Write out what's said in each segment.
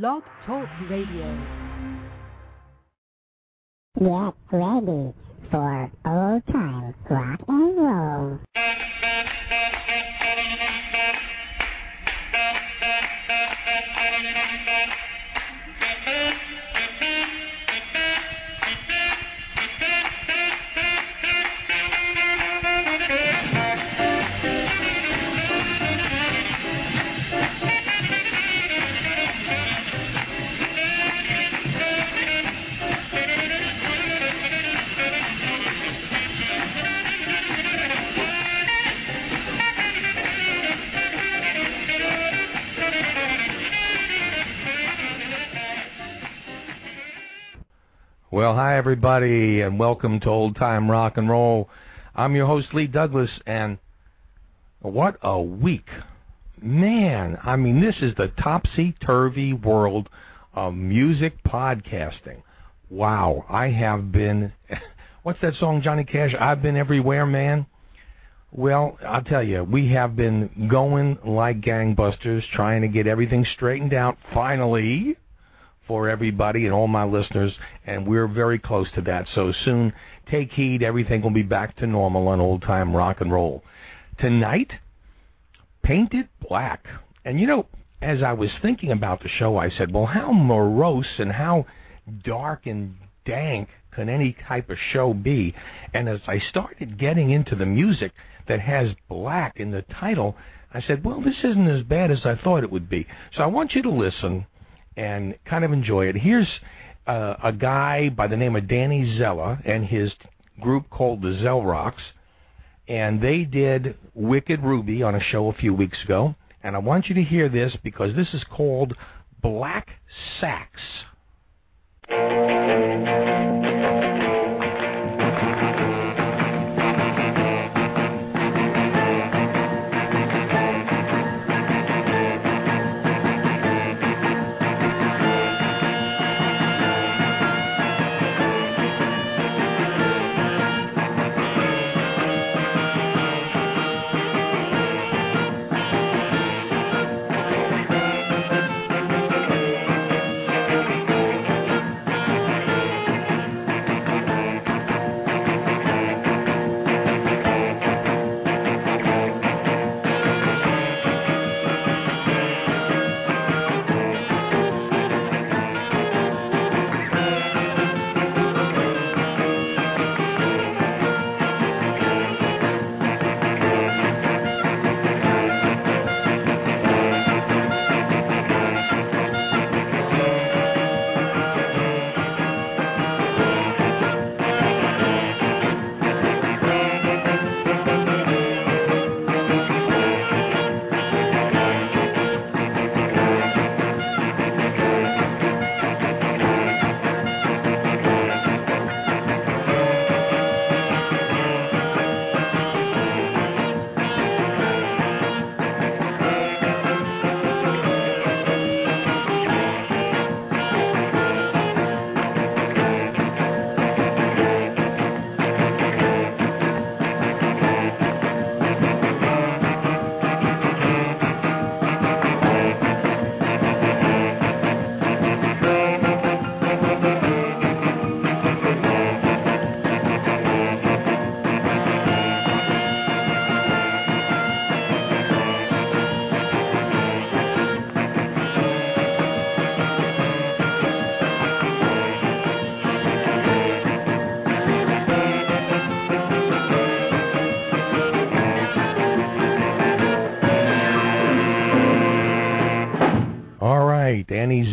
Blog Talk Radio. Get ready for old time rock and roll. Well, hi everybody, and welcome to Old Time Rock and Roll. I'm your host Lee Douglas, and what a week, man! I mean, this is the topsy turvy world of music podcasting. Wow, I have been. What's that song, Johnny Cash? I've been everywhere, man. Well, I'll tell you, we have been going like gangbusters, trying to get everything straightened out. Finally, for everybody and all my listeners, and we're very close to that. So soon, take heed. Everything will be back to normal on old time rock and roll. Tonight, paint it black. And you know, as I was thinking about the show, I said, well, how morose and how dark and dank can any type of show be? And as I started getting into the music that has black in the title, I said, well, this isn't as bad as I thought it would be. So I want you to listen and kind of enjoy it. Here's uh, a guy by the name of Danny Zella and his group called the Zell Rocks, and they did Wicked Ruby on a show a few weeks ago. And I want you to hear this because this is called Black Sax.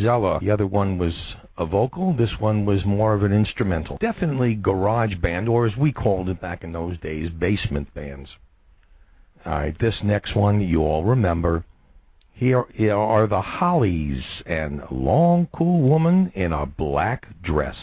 Zella. The other one was a vocal. This one was more of an instrumental. Definitely garage band, or as we called it back in those days, basement bands. All right, this next one you all remember. Here are the Hollies and Long Cool Woman in a Black Dress.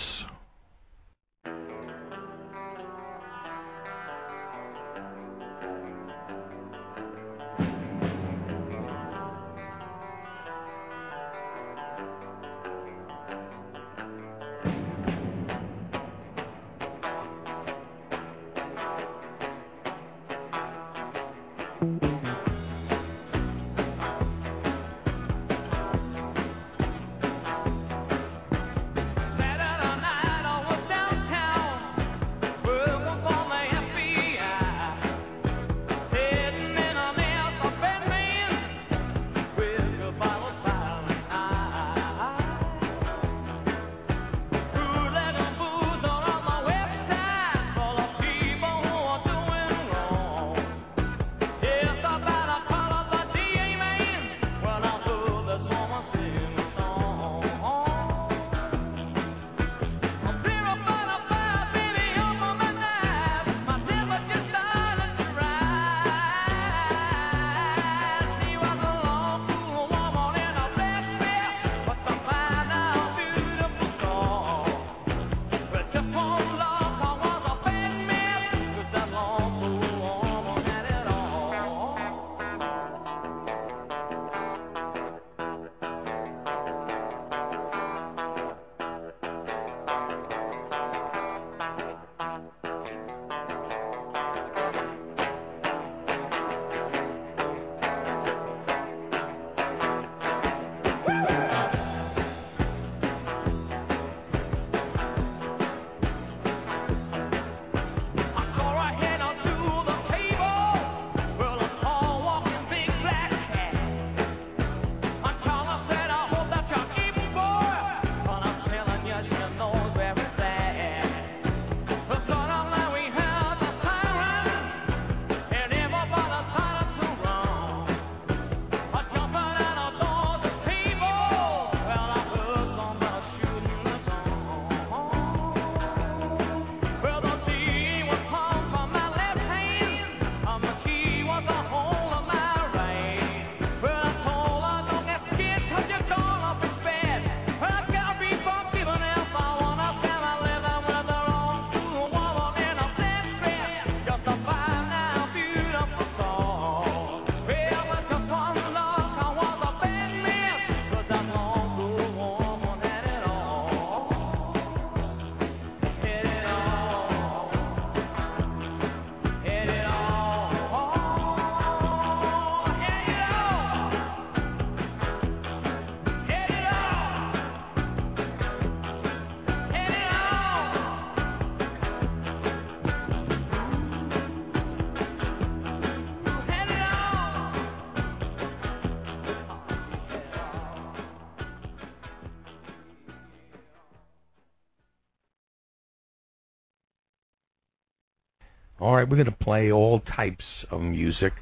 Right, we're going to play all types of music,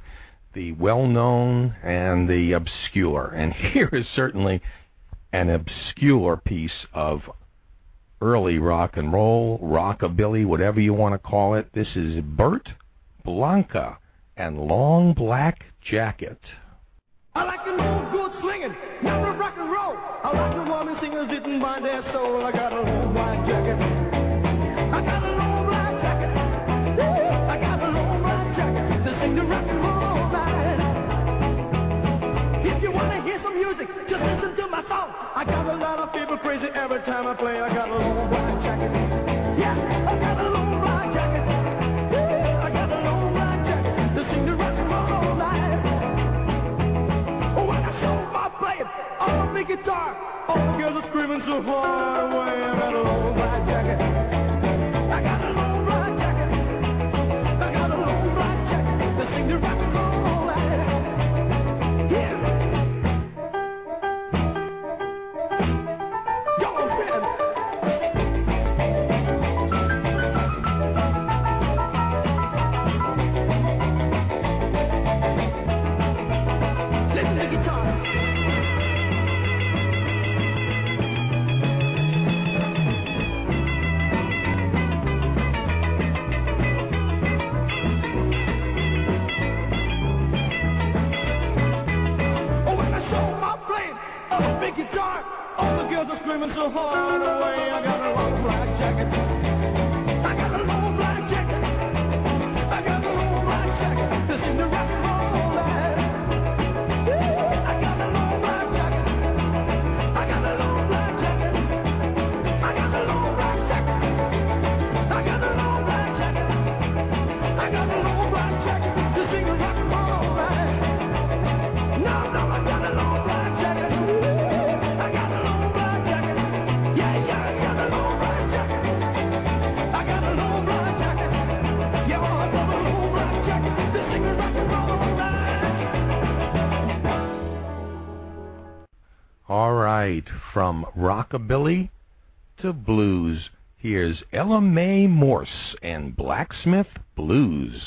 the well known and the obscure. And here is certainly an obscure piece of early rock and roll, rockabilly, whatever you want to call it. This is Bert Blanca and Long Black Jacket. I like old good slinging, rock and roll. I like the woman singers didn't mind their soul. I got I got a lot of people crazy every time I play. I got a long black jacket. Yeah, I got a long black jacket. Yeah, I got a long black jacket to sing the rock and roll night. Oh, when I show my playing on the guitar, all the girls are screaming so far away. I got a long black jacket. rockabilly to blues. Here's Ella Mae Morse and Blacksmith Blues.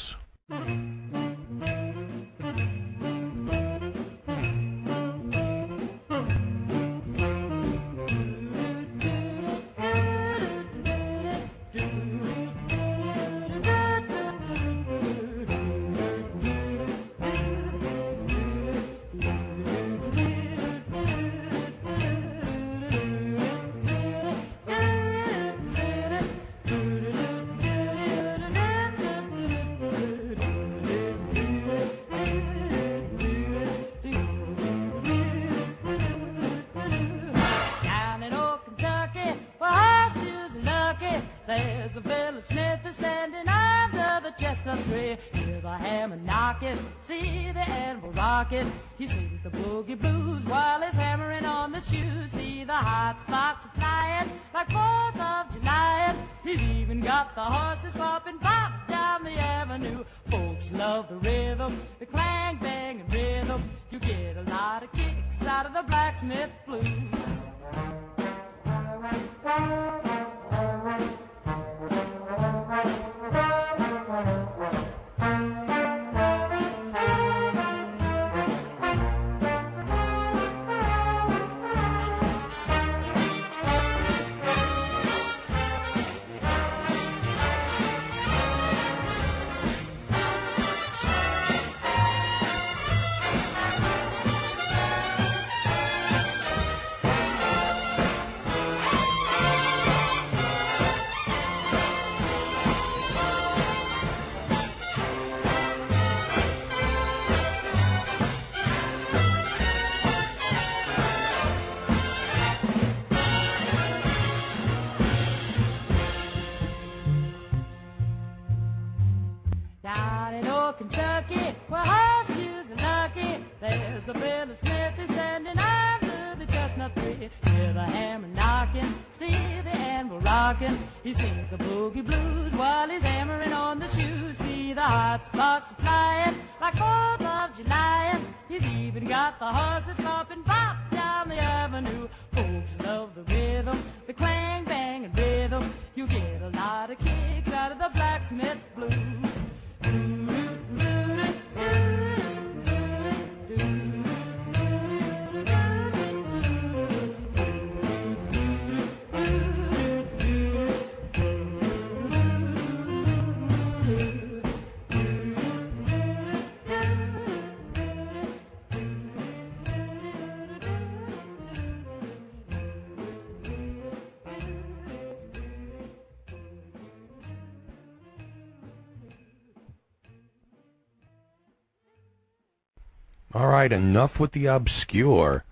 enough with the obscure.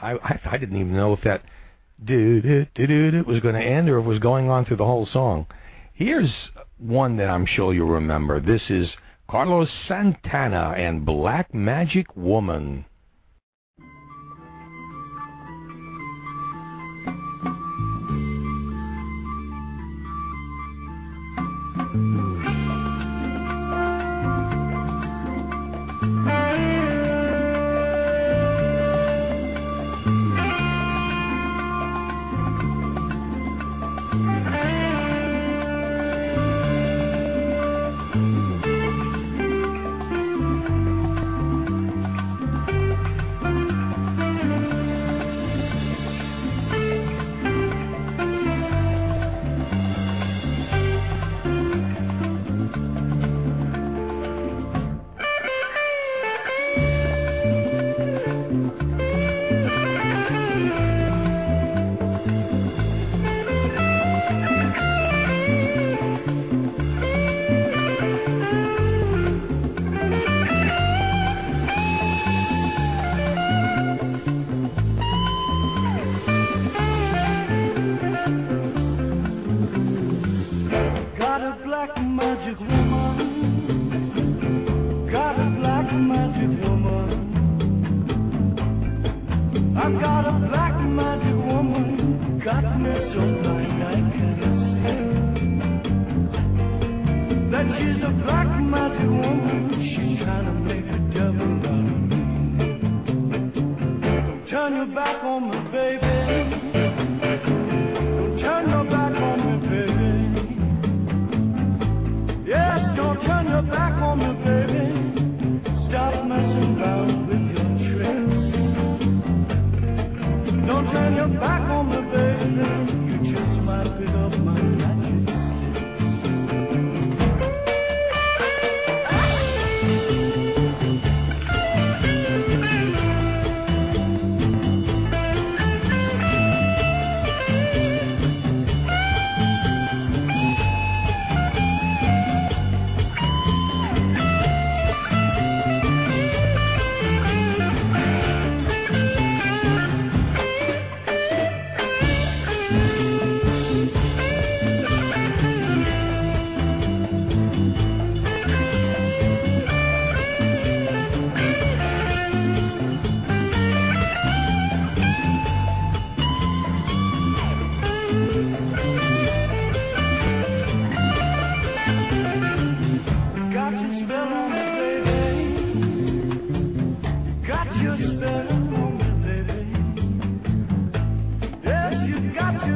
I, I, I didn't even know if that do do do do was going to end or if it was going on through the whole song. Here's one that I'm sure you'll remember. This is Carlos Santana and Black Magic Woman.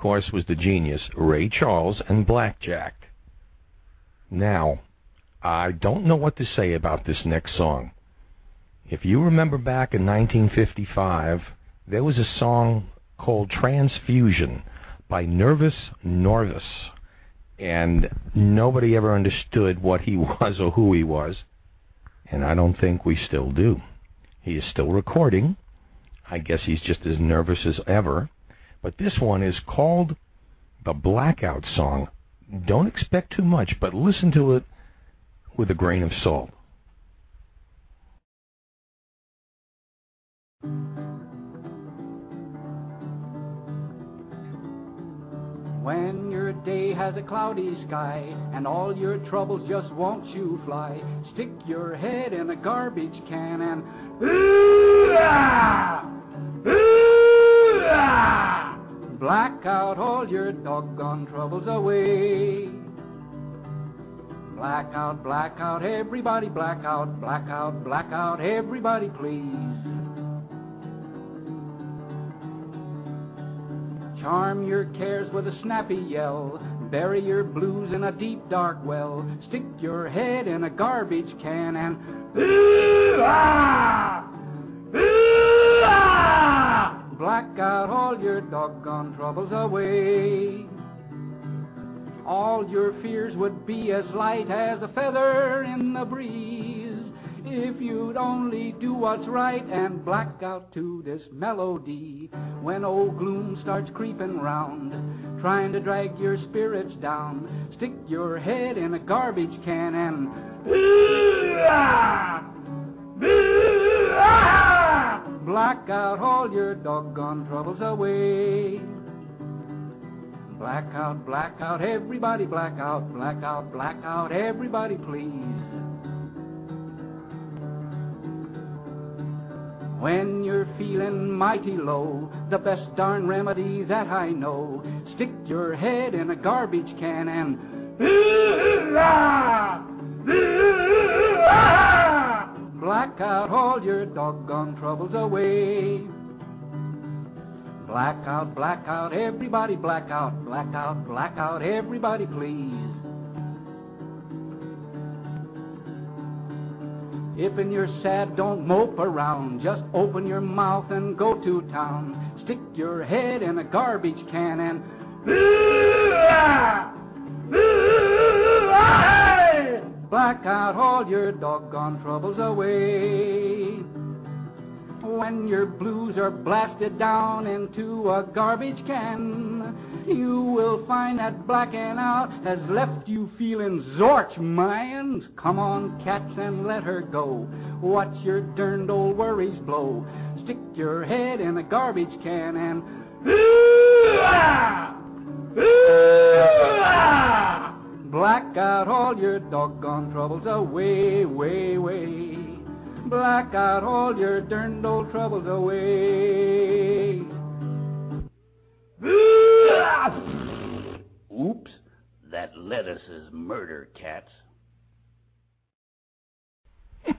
course, was the genius Ray Charles and Blackjack. Now, I don't know what to say about this next song. If you remember back in 1955, there was a song called Transfusion by Nervous Norvus, and nobody ever understood what he was or who he was, and I don't think we still do. He is still recording. I guess he's just as nervous as ever. But this one is called the Blackout Song. Don't expect too much, but listen to it with a grain of salt. When your day has a cloudy sky and all your troubles just won't you fly, stick your head in a garbage can and black out all your doggone troubles away. Black out, black out, everybody black out, black out, black out, everybody please. Charm your cares with a snappy yell. Bury your blues in a deep dark well. Stick your head in a garbage can and Ooh-ah! Ooh-ah! Black out all your doggone troubles away. All your fears would be as light as a feather in the breeze if you'd only do what's right and black out to this melody. When old gloom starts creeping round, trying to drag your spirits down, stick your head in a garbage can and black out all your doggone troubles away. Black out, black out, everybody black out, black out, black out, everybody please. When you're feeling mighty low, the best darn remedy that I know, stick your head in a garbage can and black out all your doggone troubles away. Black out, black out, everybody black out, black out, black out, everybody please. If and you're sad, don't mope around. Just open your mouth and go to town. Stick your head in a garbage can and black out all your doggone troubles away. When your blues are blasted down into a garbage can, you will find that blacking out has left you feeling zorch, man. Come on, cats, and let her go. Watch your derned old worries blow. Stick your head in a garbage can and black out all your doggone troubles away, way, way. Black out all your derned old troubles away. Oops, that lettuce is murder, cats.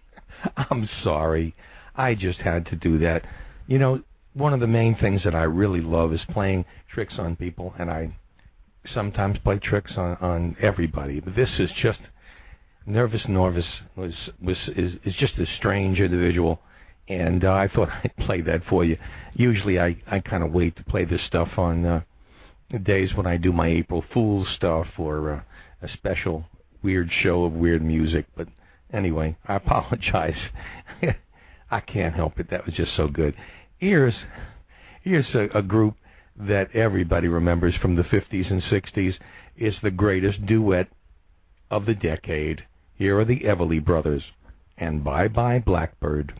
I'm sorry. I just had to do that. You know, one of the main things that I really love is playing tricks on people, and I sometimes play tricks on on everybody. But this is just Nervous Norvus was was is, is just a strange individual, and uh, I thought I'd play that for you. Usually, I I kind of wait to play this stuff on uh, days when I do my April Fool's stuff or uh, a special weird show of weird music. But anyway, I apologize. I can't help it. That was just so good. Here's here's a, a group that everybody remembers from the 50s and 60s. It's the greatest duet of the decade. Here are the Everly Brothers and Bye Bye Blackbird.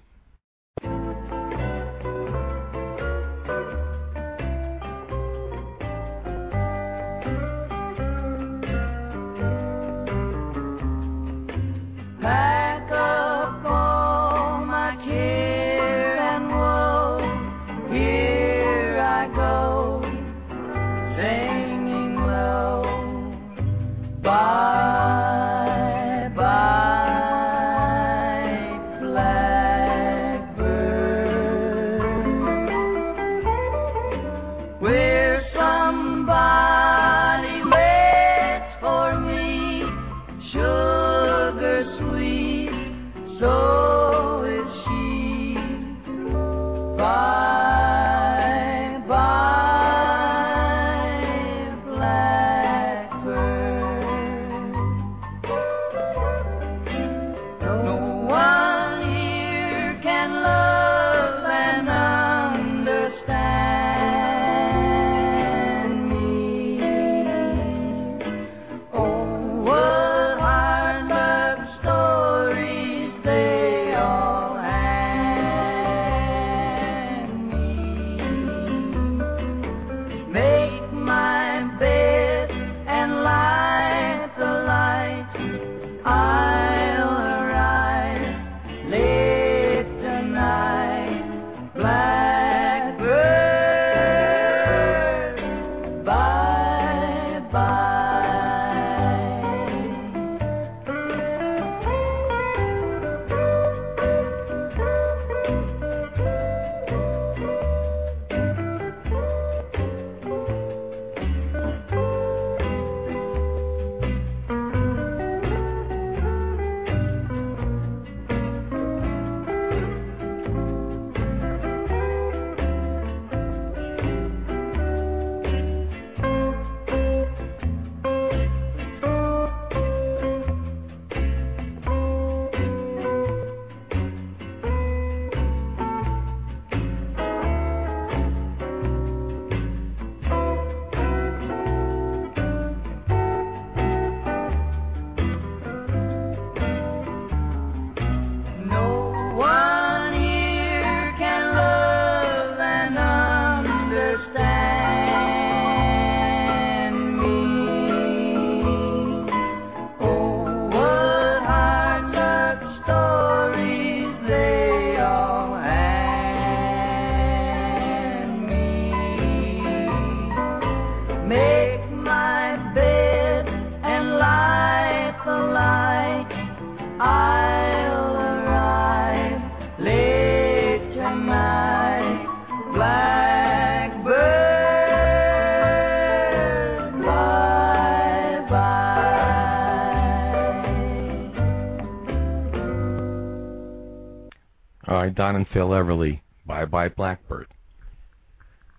Don and Phil Everly, Bye Bye Blackbird.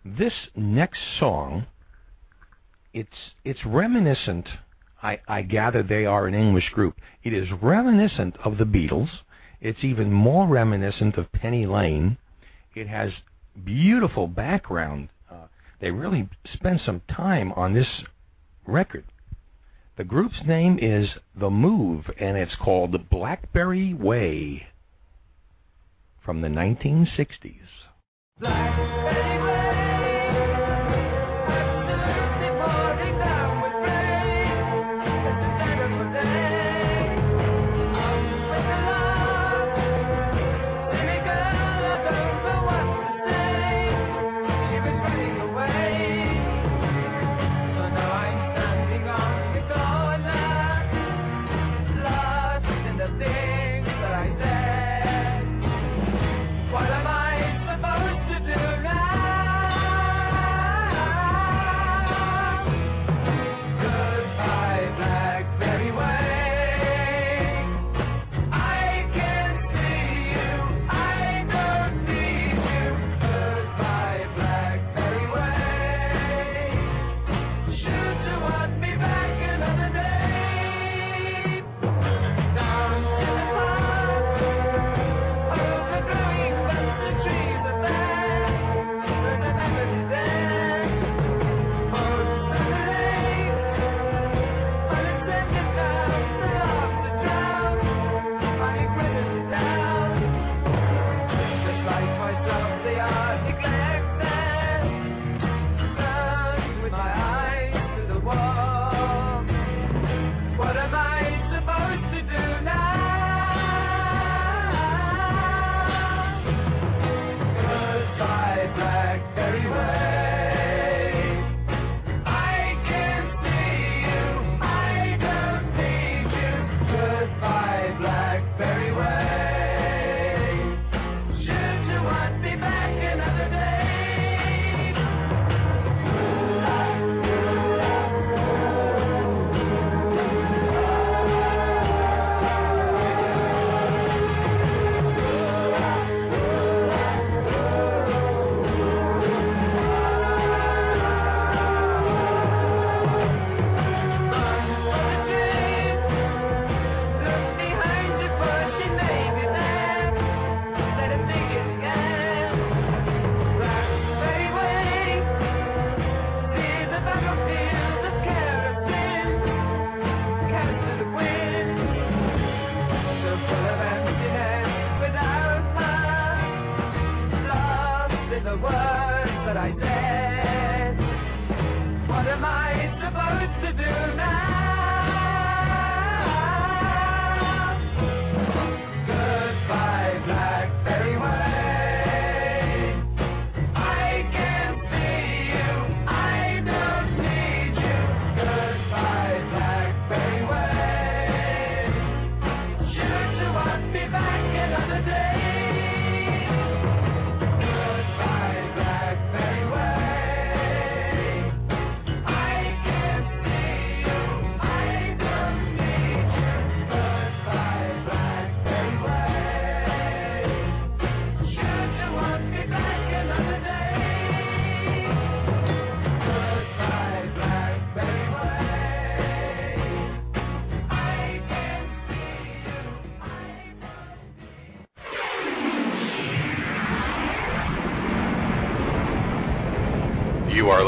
This next song, it's it's reminiscent. I, I gather they are an English group. It is reminiscent of the Beatles. It's even more reminiscent of Penny Lane. It has beautiful background. Uh, they really spent some time on this record. The group's name is The Move, and it's called Blackberry Way from the 1960s. What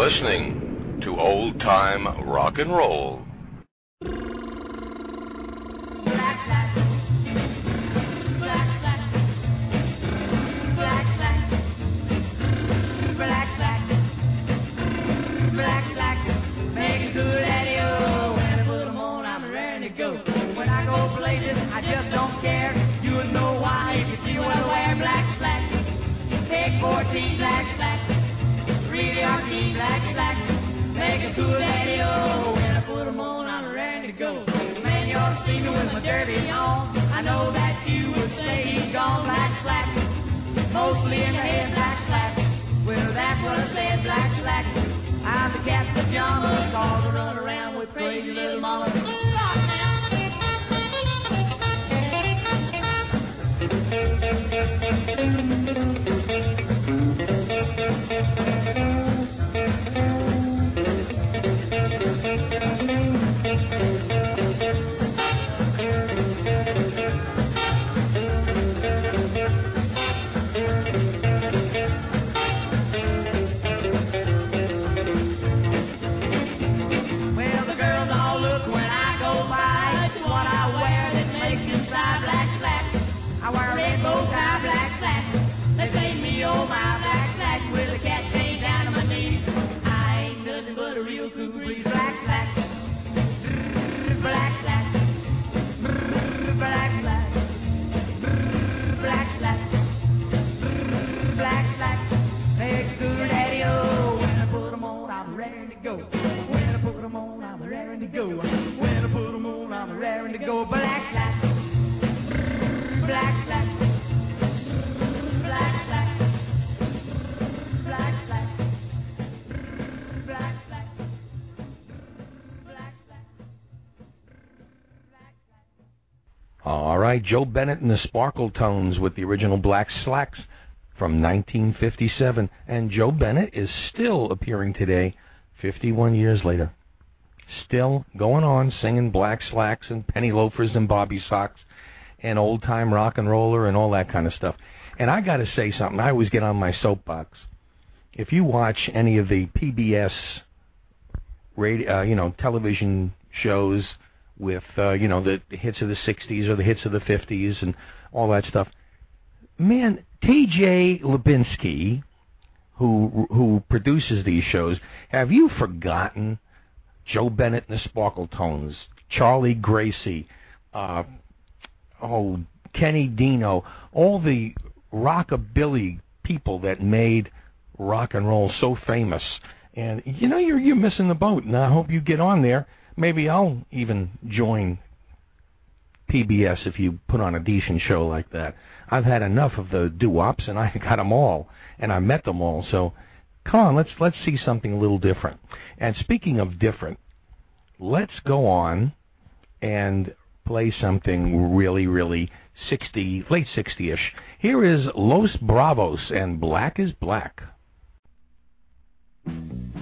listening to Old Time Rock and Roll. Joe Bennett and the Sparkle Tones with the original Black Slacks from 1957. And Joe Bennett is still appearing today, 51 years later. Still going on singing Black Slacks and Penny Loafers and Bobby Socks and old time rock and roller and all that kind of stuff. And I got to say something. I always get on my soapbox. If you watch any of the PBS radio, uh, you know, television shows with uh, you know the the hits of the '60s or the hits of the '50s and all that stuff, man, T.J. Lubinsky, who who produces these shows, have you forgotten Joe Bennett and the Sparkle Tones, Charlie Gracie, uh, oh Kenny Dino, all the rockabilly people that made rock and roll so famous. And you know you're you're missing the boat, and I hope you get on there. Maybe I'll even join PBS if you put on a decent show like that. I've had enough of the doo-wops, and I got them all, and I met them all. So come on, let's let's see something a little different. And speaking of different, let's go on and play something really, really 60, late 60-ish. Here is Los Bravos and Black is Black. Black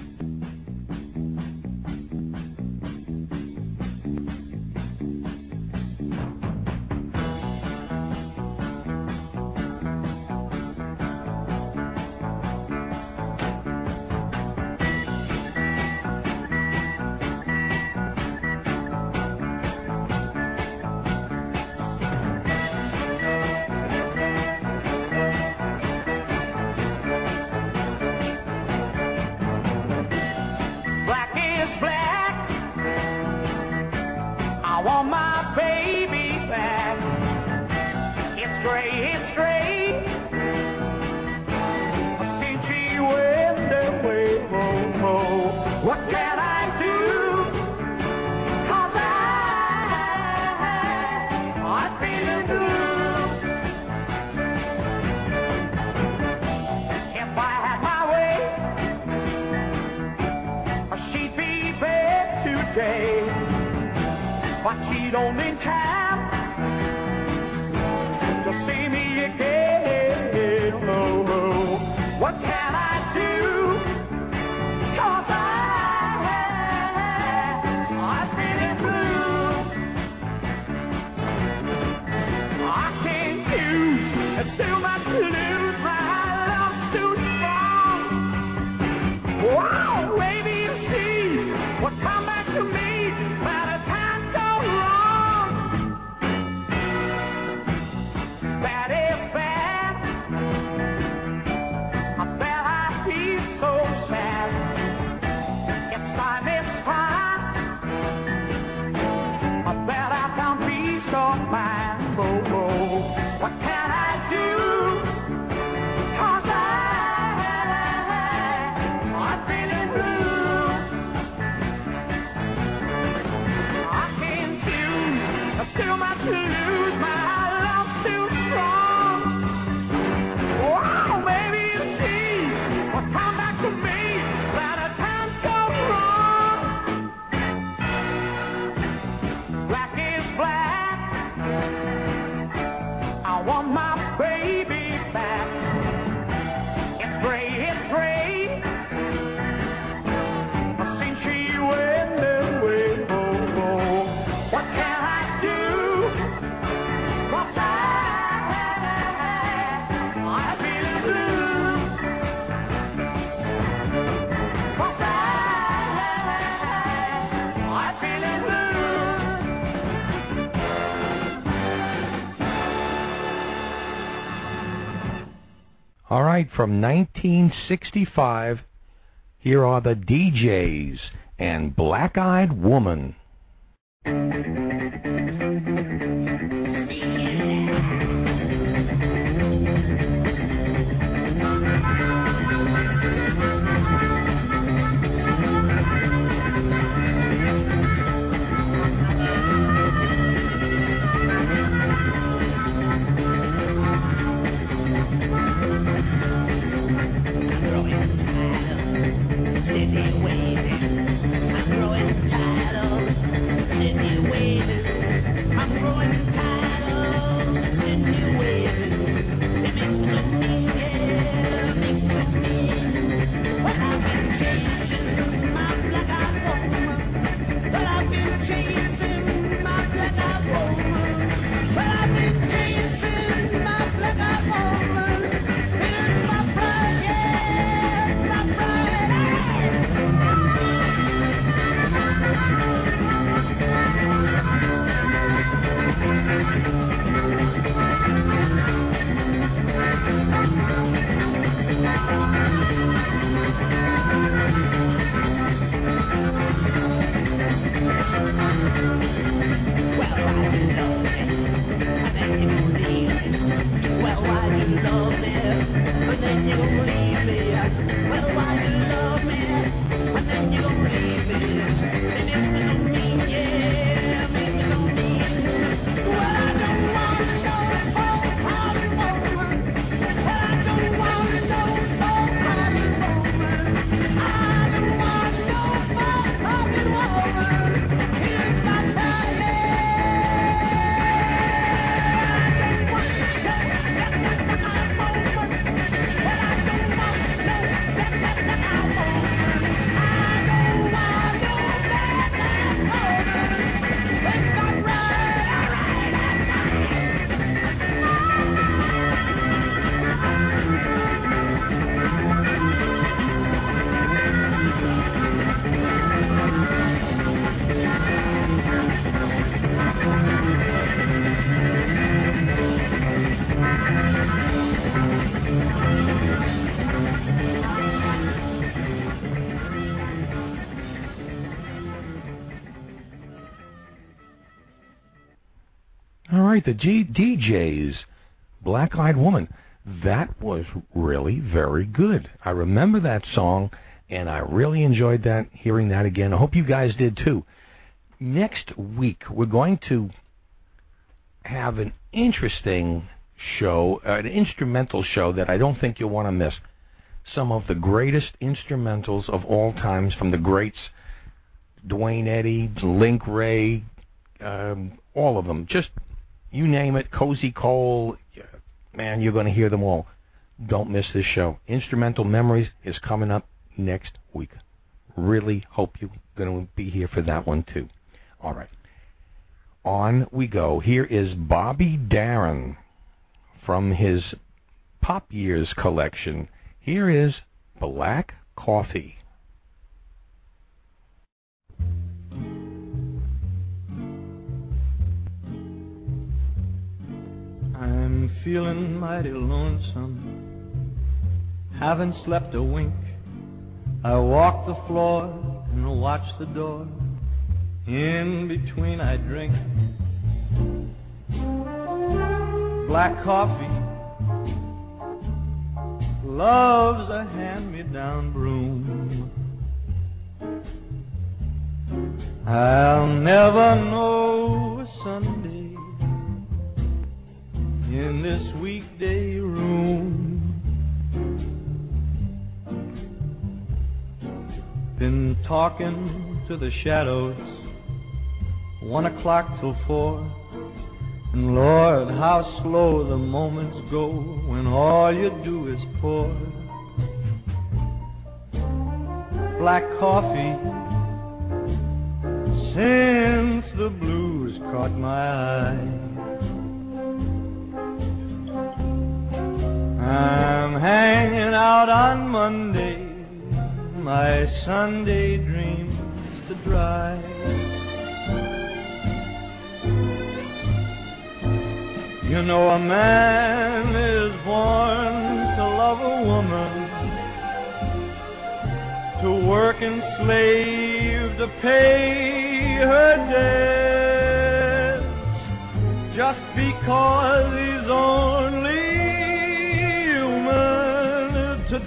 from 1965, here are the DJs and Black Eyed Woman. The G- DJs, Black Eyed Woman. That was really very good. I remember that song, and I really enjoyed that, hearing that again. I hope you guys did too. Next week, we're going to have an interesting show, uh, an instrumental show that I don't think you'll want to miss. Some of the greatest instrumentals of all times from the greats, Duane Eddy, Link Wray, um, all of them. Just you name it, Cozy Cole. Man, you're going to hear them all. Don't miss this show. Instrumental Memories is coming up next week. Really hope you're going to be here for that one too. All right. On we go. Here is Bobby Darin from his Pop Years collection. Here is Black Coffee. Feeling mighty lonesome, haven't slept a wink. I walk the floor and watch the door. In between, I drink black coffee. Love's a hand-me-down broom. I'll never know a Sunday in this weekday room. Been talking to the shadows, one o'clock till four. And Lord, how slow the moments go when all you do is pour black coffee since the blues caught my eye. I'm hanging out on Monday, my Sunday dreams to dry. You know a man is born to love a woman, to work and slave to pay her debts, just because he's only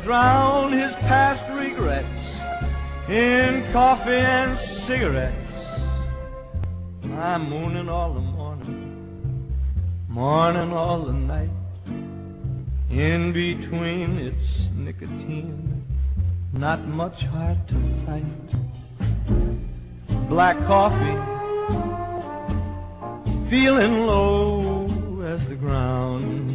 drown his past regrets in coffee and cigarettes. I'm mooning all the morning, morning all the night. In between, it's nicotine, not much hard to fight. Black coffee, feeling low as the ground.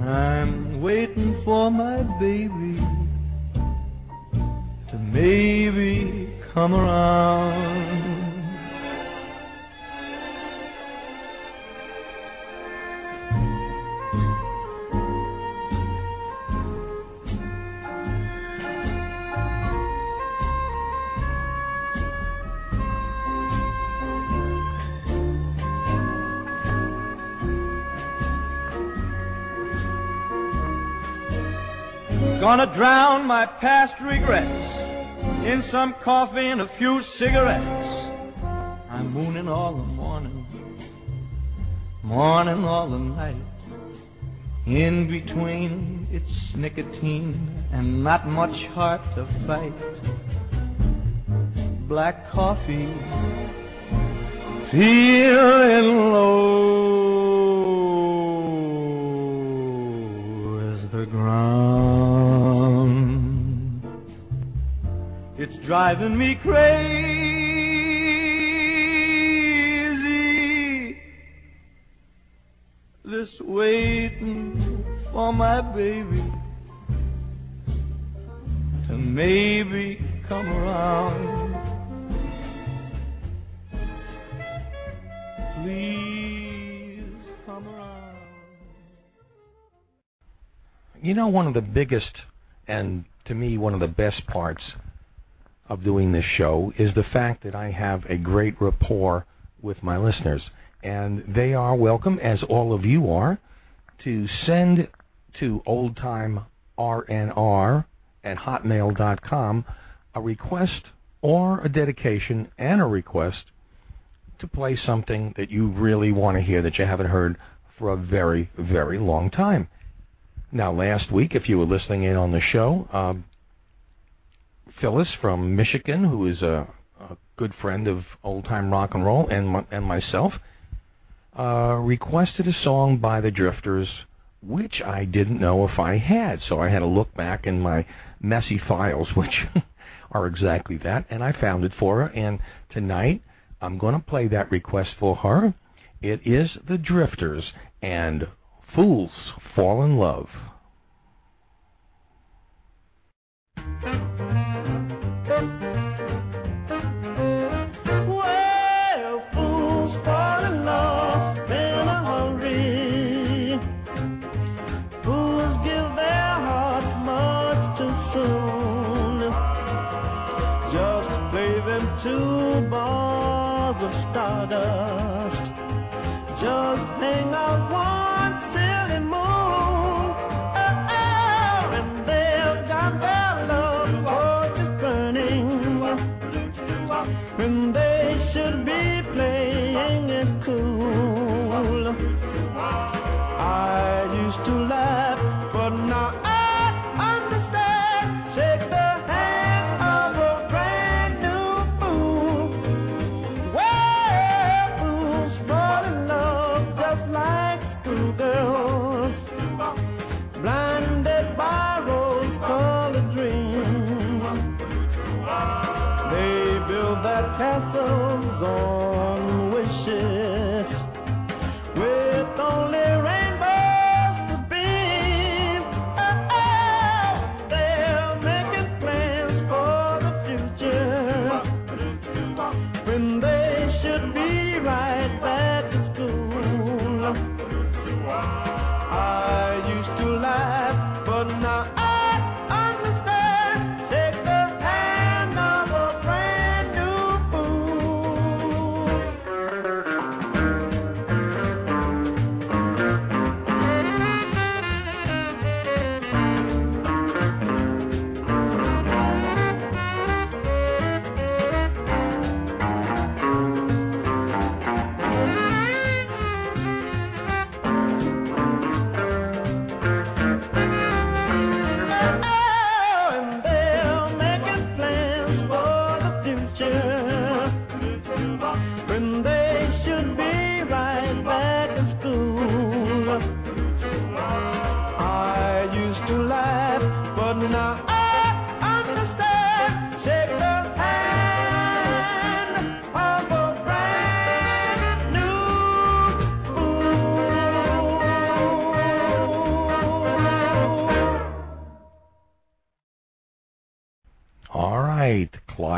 I'm waiting for my baby to maybe come around. Gonna drown my past regrets in some coffee and a few cigarettes. I'm mooning all the morning, morning all the night. In between, it's nicotine and not much heart to fight. Black coffee, feeling low driving me crazy. This waiting for my baby to maybe come around. Please come around. You know, one of the biggest and to me one of the best parts of doing this show is the fact that I have a great rapport with my listeners. And they are welcome, as all of you are, to send to oldtimernr at hotmail.com a request or a dedication and a request to play something that you really want to hear that you haven't heard for a very, very long time. Now, last week, if you were listening in on the show, um, Phyllis from Michigan, who is a, a good friend of old time rock and roll, and my, and myself, uh, requested a song by the Drifters, which I didn't know if I had. So I had to look back in my messy files, which are exactly that, and I found it for her. And tonight, I'm going to play that request for her. It is the Drifters and Fools Fall in Love.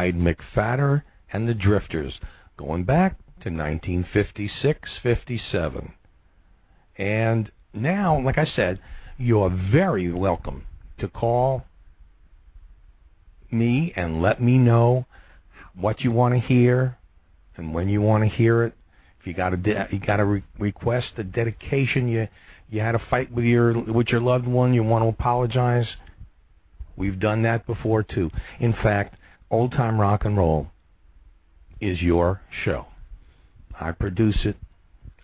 Clyde McPhatter and the Drifters, going back to 1956 57. And now, like I said, you're very welcome to call me and let me know what you want to hear and when you want to hear it. If you got a de- you got a re- request a dedication, you you had a fight with your with your loved one, you want to apologize. We've done that before too. In fact, old time rock and roll is your show. I produce it.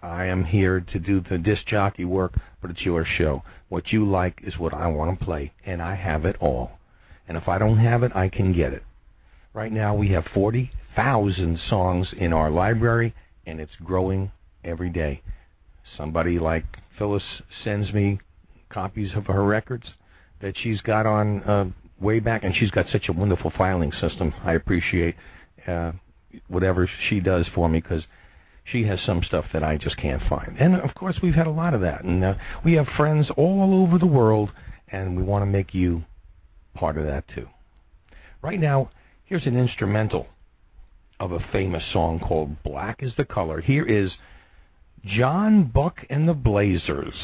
I am here to do the disc jockey work, but it's your show. What you like is what I want to play, and I have it all. And if I don't have it, I can get it. Right now, we have 40,000 songs in our library, and it's growing every day. Somebody like Phyllis sends me copies of her records that she's got on uh, way back, and she's got such a wonderful filing system. I appreciate uh, whatever she does for me because she has some stuff that I just can't find. And of course, we've had a lot of that, and uh, we have friends all over the world, and we want to make you part of that too. Right now, here's an instrumental of a famous song called "Black Is the Color." Here is John Buck and the Blazers.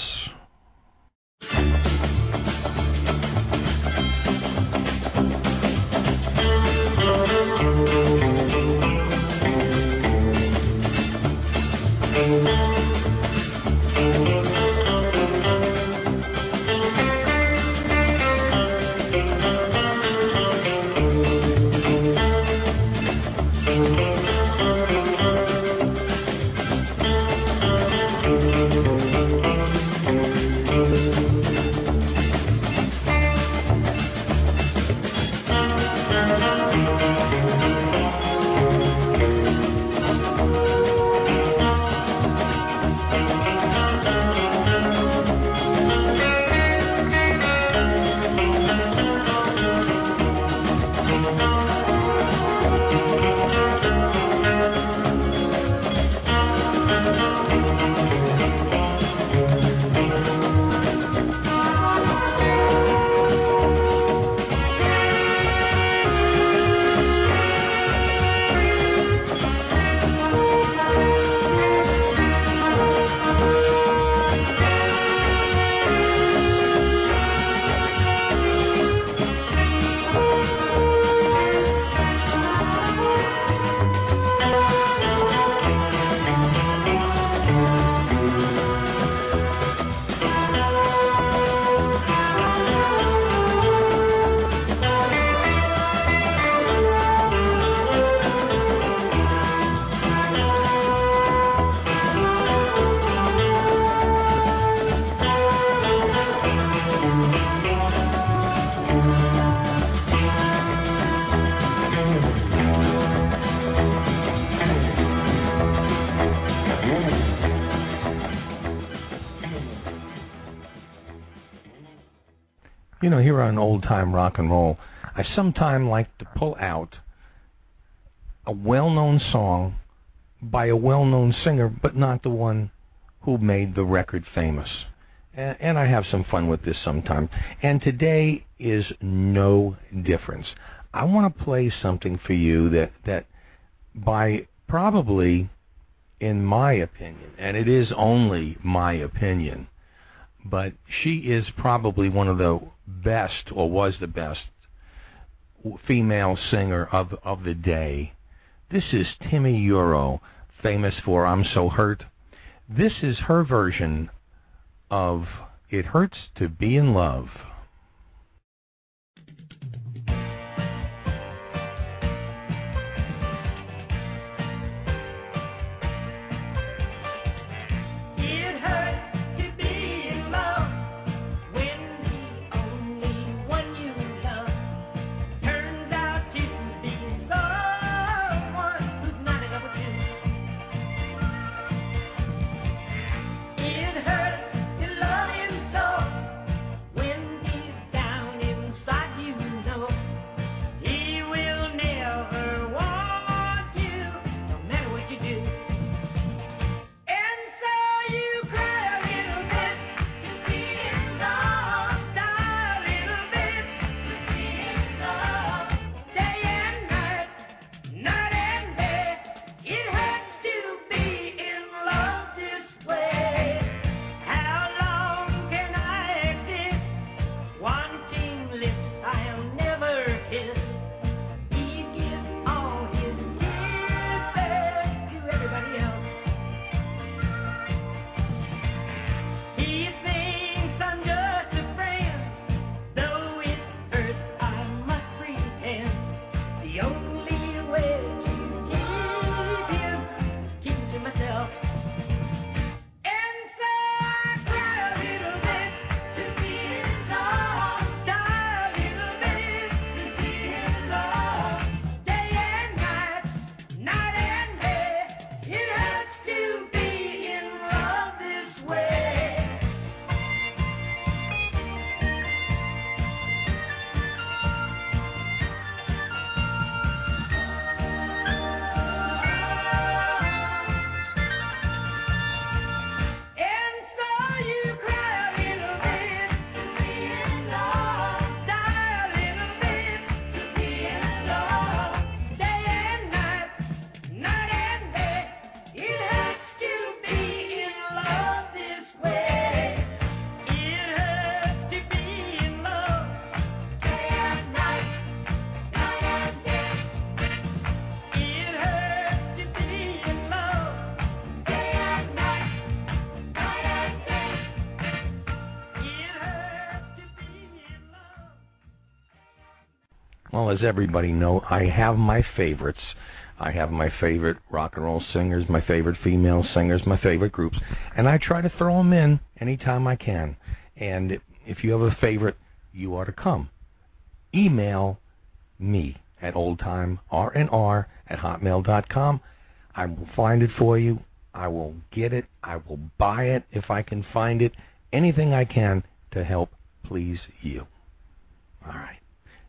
Know, here on Old Time Rock and Roll, I sometimes like to pull out a well known song by a well known singer, but not the one who made the record famous. And, and I have some fun with this sometimes. And today is no difference. I want to play something for you that, that by probably, in my opinion, and it is only my opinion, but she is probably one of the best, or was the best, female singer of of the day. This is Timi Yuro, famous for "I'm So Hurt." This is her version of "It Hurts to Be in Love." As everybody know, I have my favorites. I have my favorite rock and roll singers, my favorite female singers, my favorite groups, and I try to throw them in anytime I can. And if you have a favorite, you are to come. Email me at oldtimernr at hotmail.com. I will find it for you. I will get it. I will buy it if I can find it. Anything I can to help please you. All right.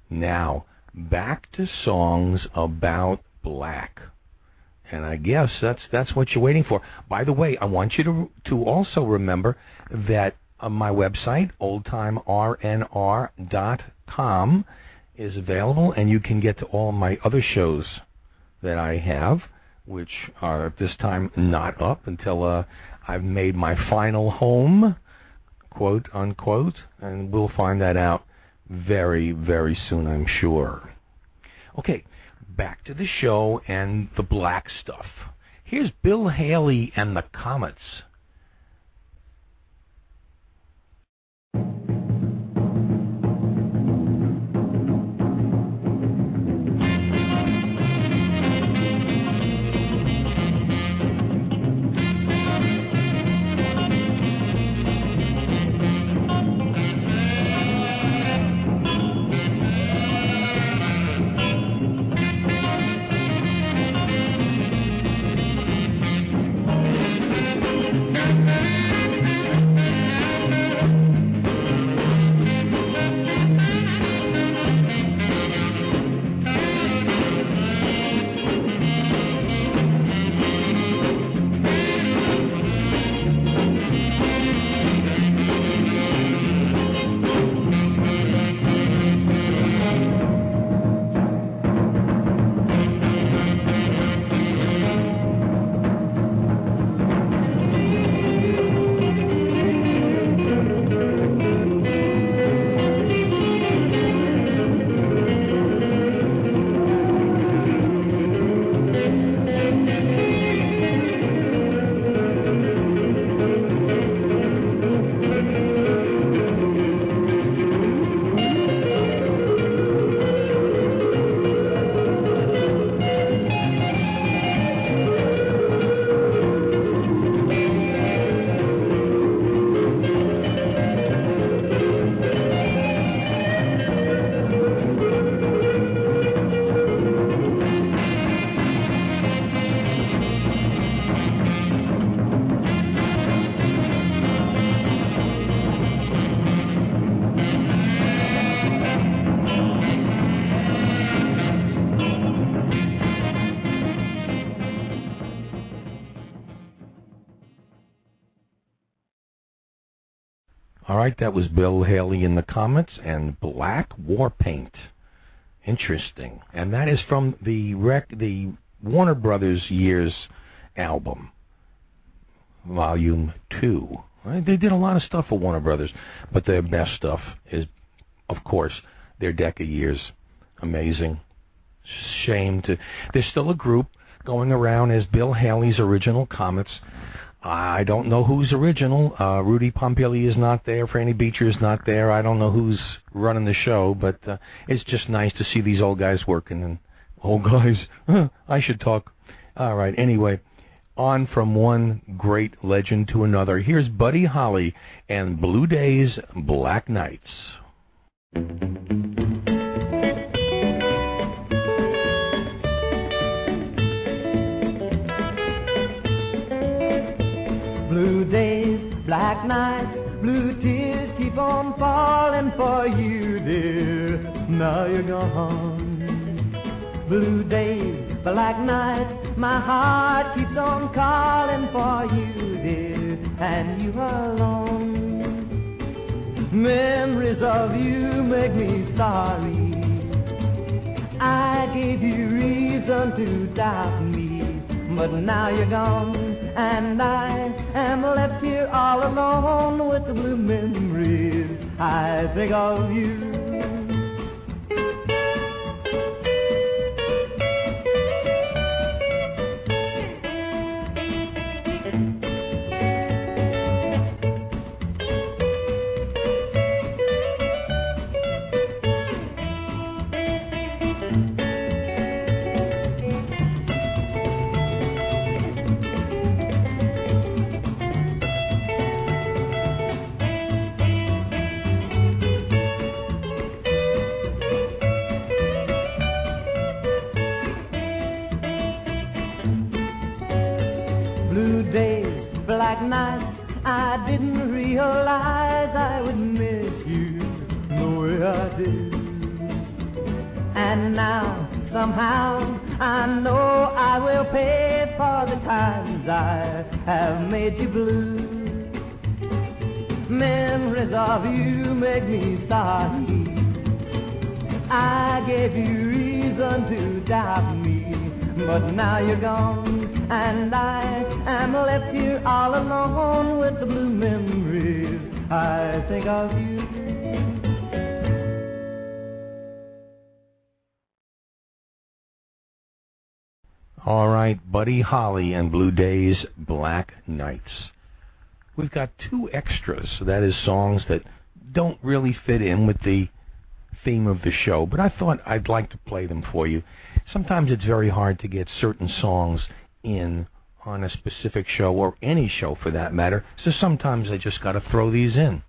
Now, back to songs about black. And I guess that's that's what you're waiting for. By the way, I want you to to also remember that uh, my website oldtimernr.com is available and you can get to all my other shows that I have which are at this time not up until uh, I've made my final home, quote unquote, and we'll find that out very, very soon, I'm sure. Okay, back to the show and the black stuff. Here's Bill Haley and the Comets. Right, that was Bill Haley in the Comets and Black War Paint. Interesting, and that is from the rec the Warner Brothers Years album, Volume Two. Right? They did a lot of stuff for Warner Brothers, but their best stuff is, of course, their Decca Years. Amazing. Shame to. There's still a group going around as Bill Haley's original Comets. I don't know who's original. Uh, Rudy Pompili is not there. Franny Beecher is not there. I don't know who's running the show, but uh, it's just nice to see these old guys working. And old guys, I should talk. All right. Anyway, on from one great legend to another. Here's Buddy Holly and Blue Days, Black Nights. Black nights, blue tears keep on falling for you, dear. Now you're gone. Blue days, black nights, my heart keeps on calling for you, dear, and you are alone. Memories of you make me sorry. I gave you reason to doubt me, but now you're gone, and I am left here all alone with the blue memories. I think of you. Didn't realize I would miss you the way I did. And now, somehow, I know I will pay for the times I have made you blue. Memories of you make me sorry. I gave you reason to doubt me, but now you're gone, and I am left here all alone with the blue memories. I think of you. All right, Buddy Holly and Blue Days, Black Nights. We've got two extras, that is, songs that don't really fit in with the theme of the show, but I thought I'd like to play them for you. Sometimes it's very hard to get certain songs in on a specific show, or any show for that matter, so sometimes I just got to throw these in.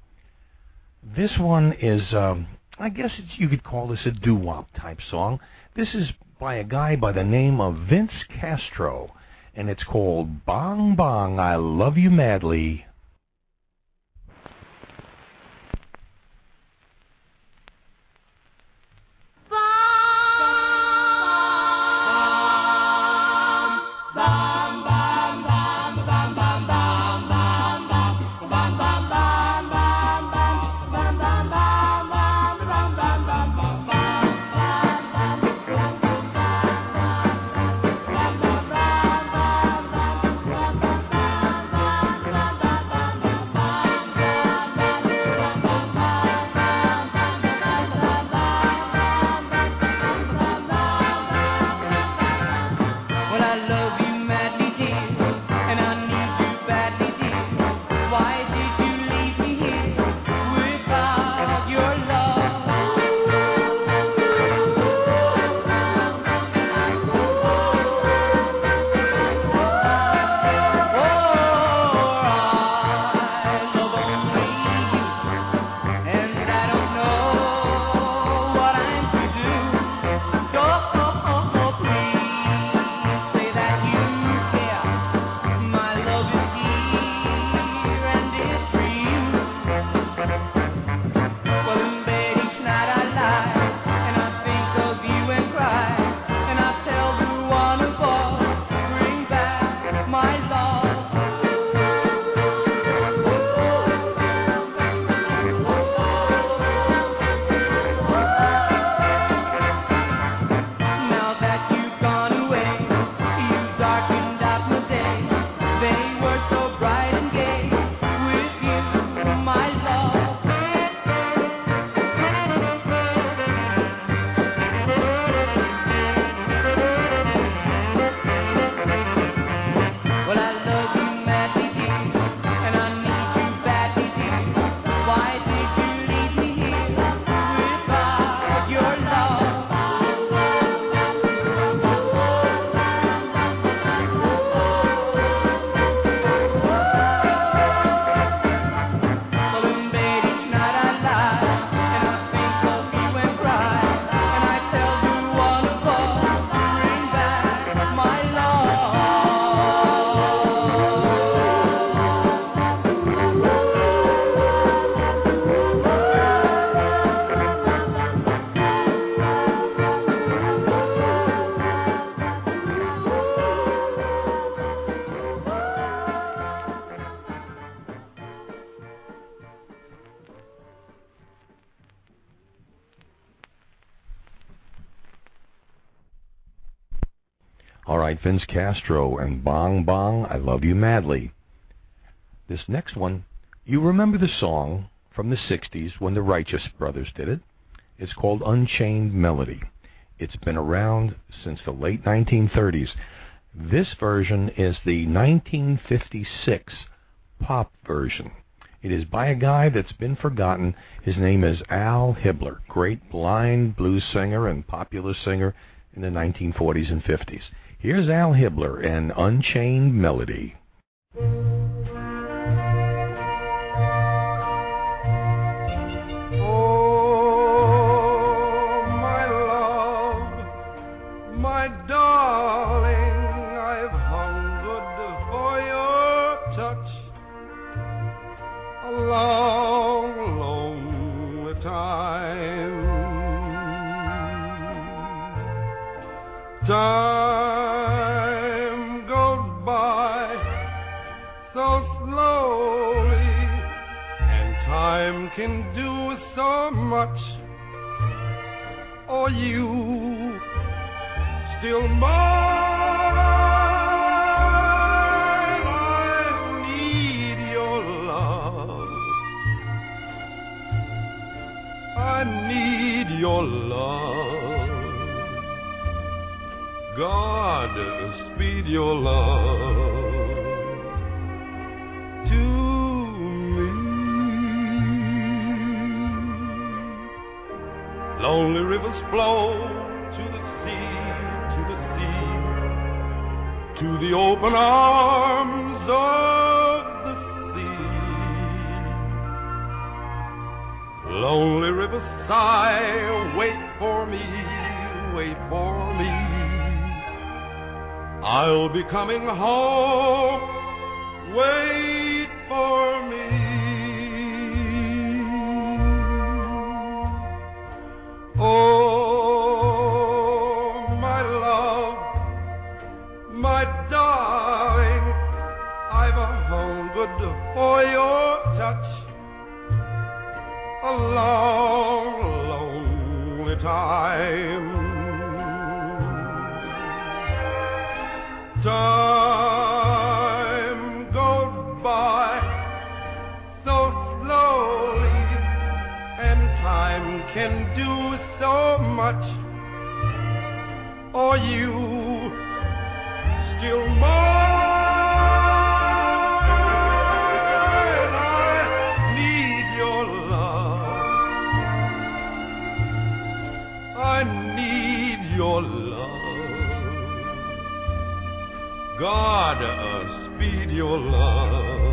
This one is, um, I guess you could call this a doo wop type song. This is by a guy by the name of Vince Castro, and it's called Bong Bong, I Love You Madly. Vince Castro and Bong Bong, I Love You Madly. This next one, you remember the song from the 60s when the Righteous Brothers did it? It's called Unchained Melody. It's been around since the late 1930s. This version is the 1956 pop version. It is by a guy that's been forgotten. His name is Al Hibbler, great blind blues singer and popular singer in the 1940s and 50s. Here's Al Hibbler and Unchained Melody. Speed your love to me. Lonely rivers flow to the sea, to the sea, to the open arms of the sea. Lonely rivers sigh, wait I'll be coming home. Wait need your love. God, uh, speed your love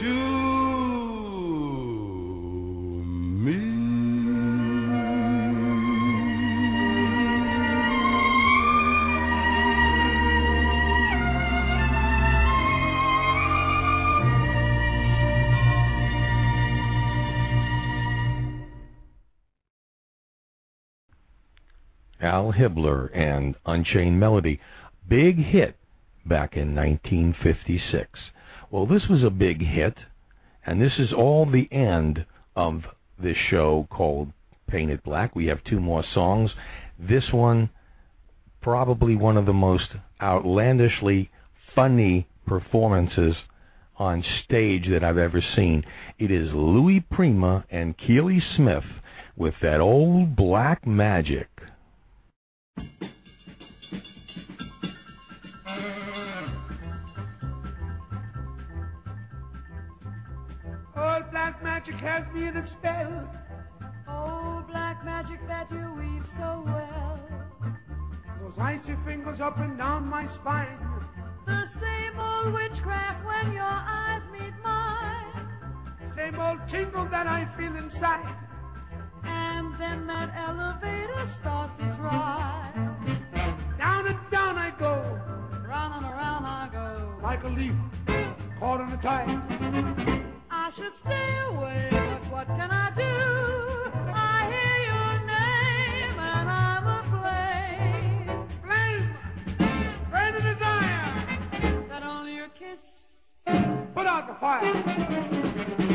to Hibbler and Unchained Melody. Big hit back in 1956. Well, this was a big hit, and this is all the end of this show called Paint It Black. We have two more songs. This one, probably one of the most outlandishly funny performances on stage that I've ever seen. It is Louis Prima and Keely Smith with that old black magic. Old black magic has me in a spell. Oh, black magic that you weave so well. Those icy fingers up and down my spine. The same old witchcraft when your eyes meet mine. Same old tingle that I feel inside. And then that elevator starts to ride. Down and down I go. Round and around I go. Like a leaf caught in a tide. I should stay away, but what can I do? I hear your name and I'm aflame. Flame! Burn the desire! That only your kiss Put out the fire!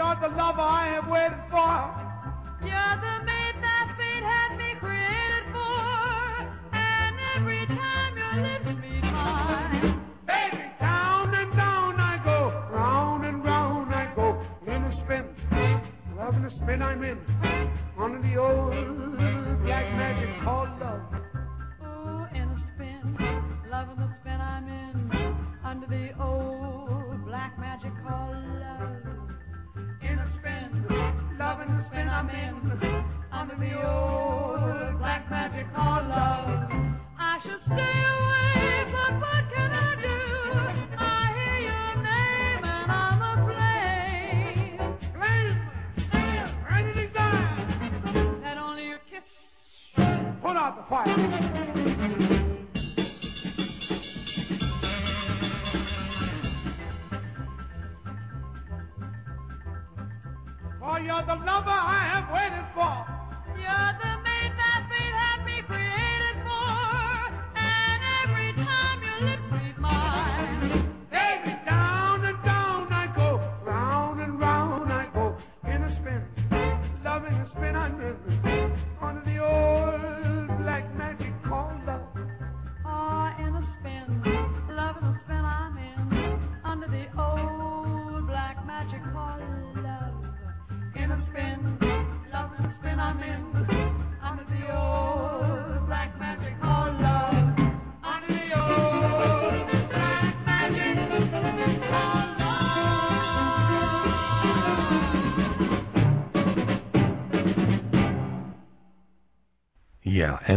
You're the lover I have waited for. You're the mate that fate had me created for. And every time your lips meet mine. Baby, down and down I go. Round and round I go. In a spin. Loving the spin I'm in. Under the old black magic called love.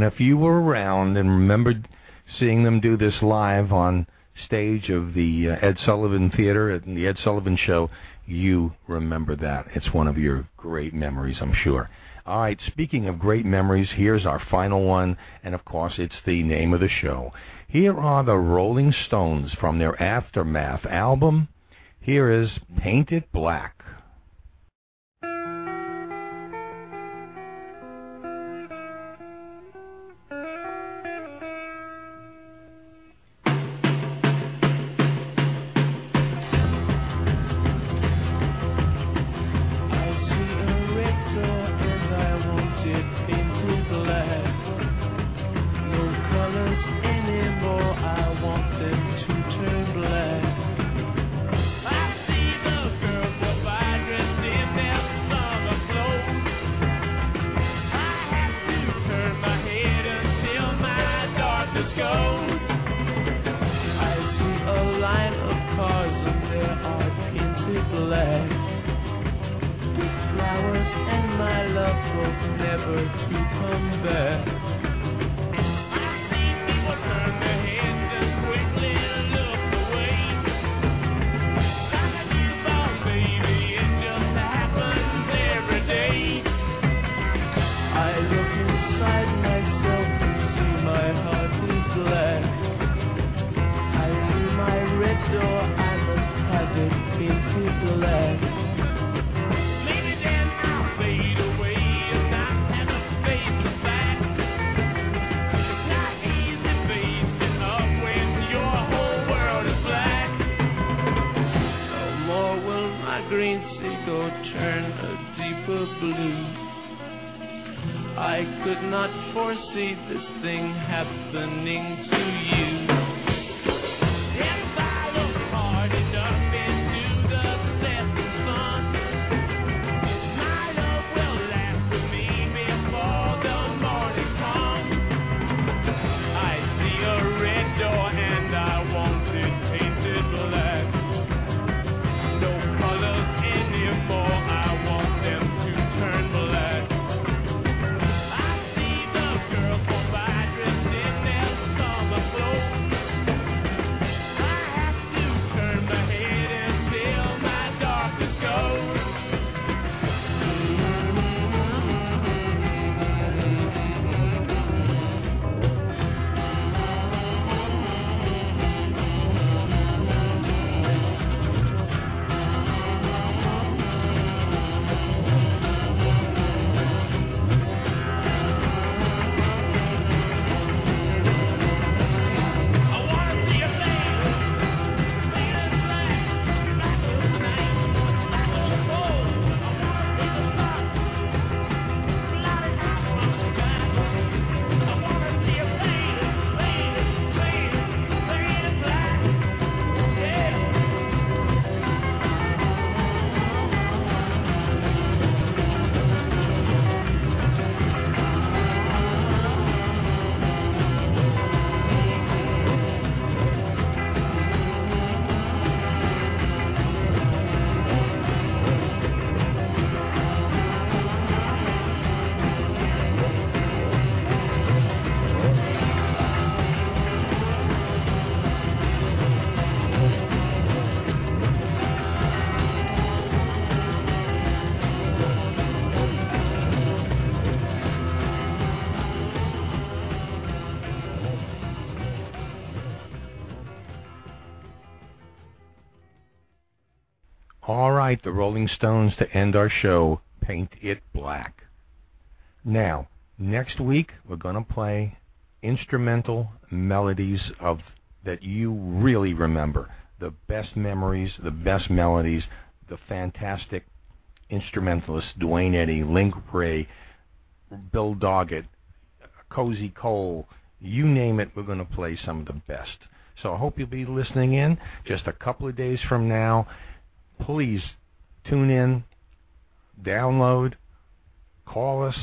And if you were around and remembered seeing them do this live on stage of the uh, Ed Sullivan Theater at the Ed Sullivan Show, you remember that. It's one of your great memories, I'm sure. All right, speaking of great memories, here's our final one, and of course, it's the name of the show. Here are the Rolling Stones from their Aftermath album. Here is Paint It Black. to come back. Right, the Rolling Stones to end our show, Paint It Black. Now, next week we're going to play instrumental melodies of that you really remember. The best memories, the best melodies, the fantastic instrumentalists, Duane Eddy, Link Wray, Bill Doggett, Cozy Cole, you name it, we're going to play some of the best. So I hope you'll be listening in just a couple of days from now. Please tune in, download, call us,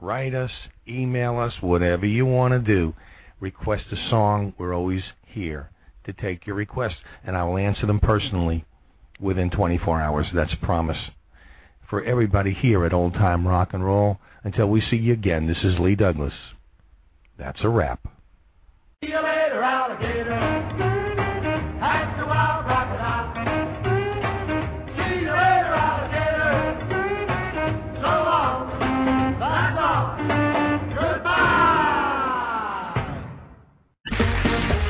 write us, email us, whatever you want to do. Request a song. We're always here to take your requests, and I will answer them personally within 24 hours. That's a promise. For everybody here at Old Time Rock and Roll, until we see you again, this is Lee Douglas. That's a wrap. See you later, alligator.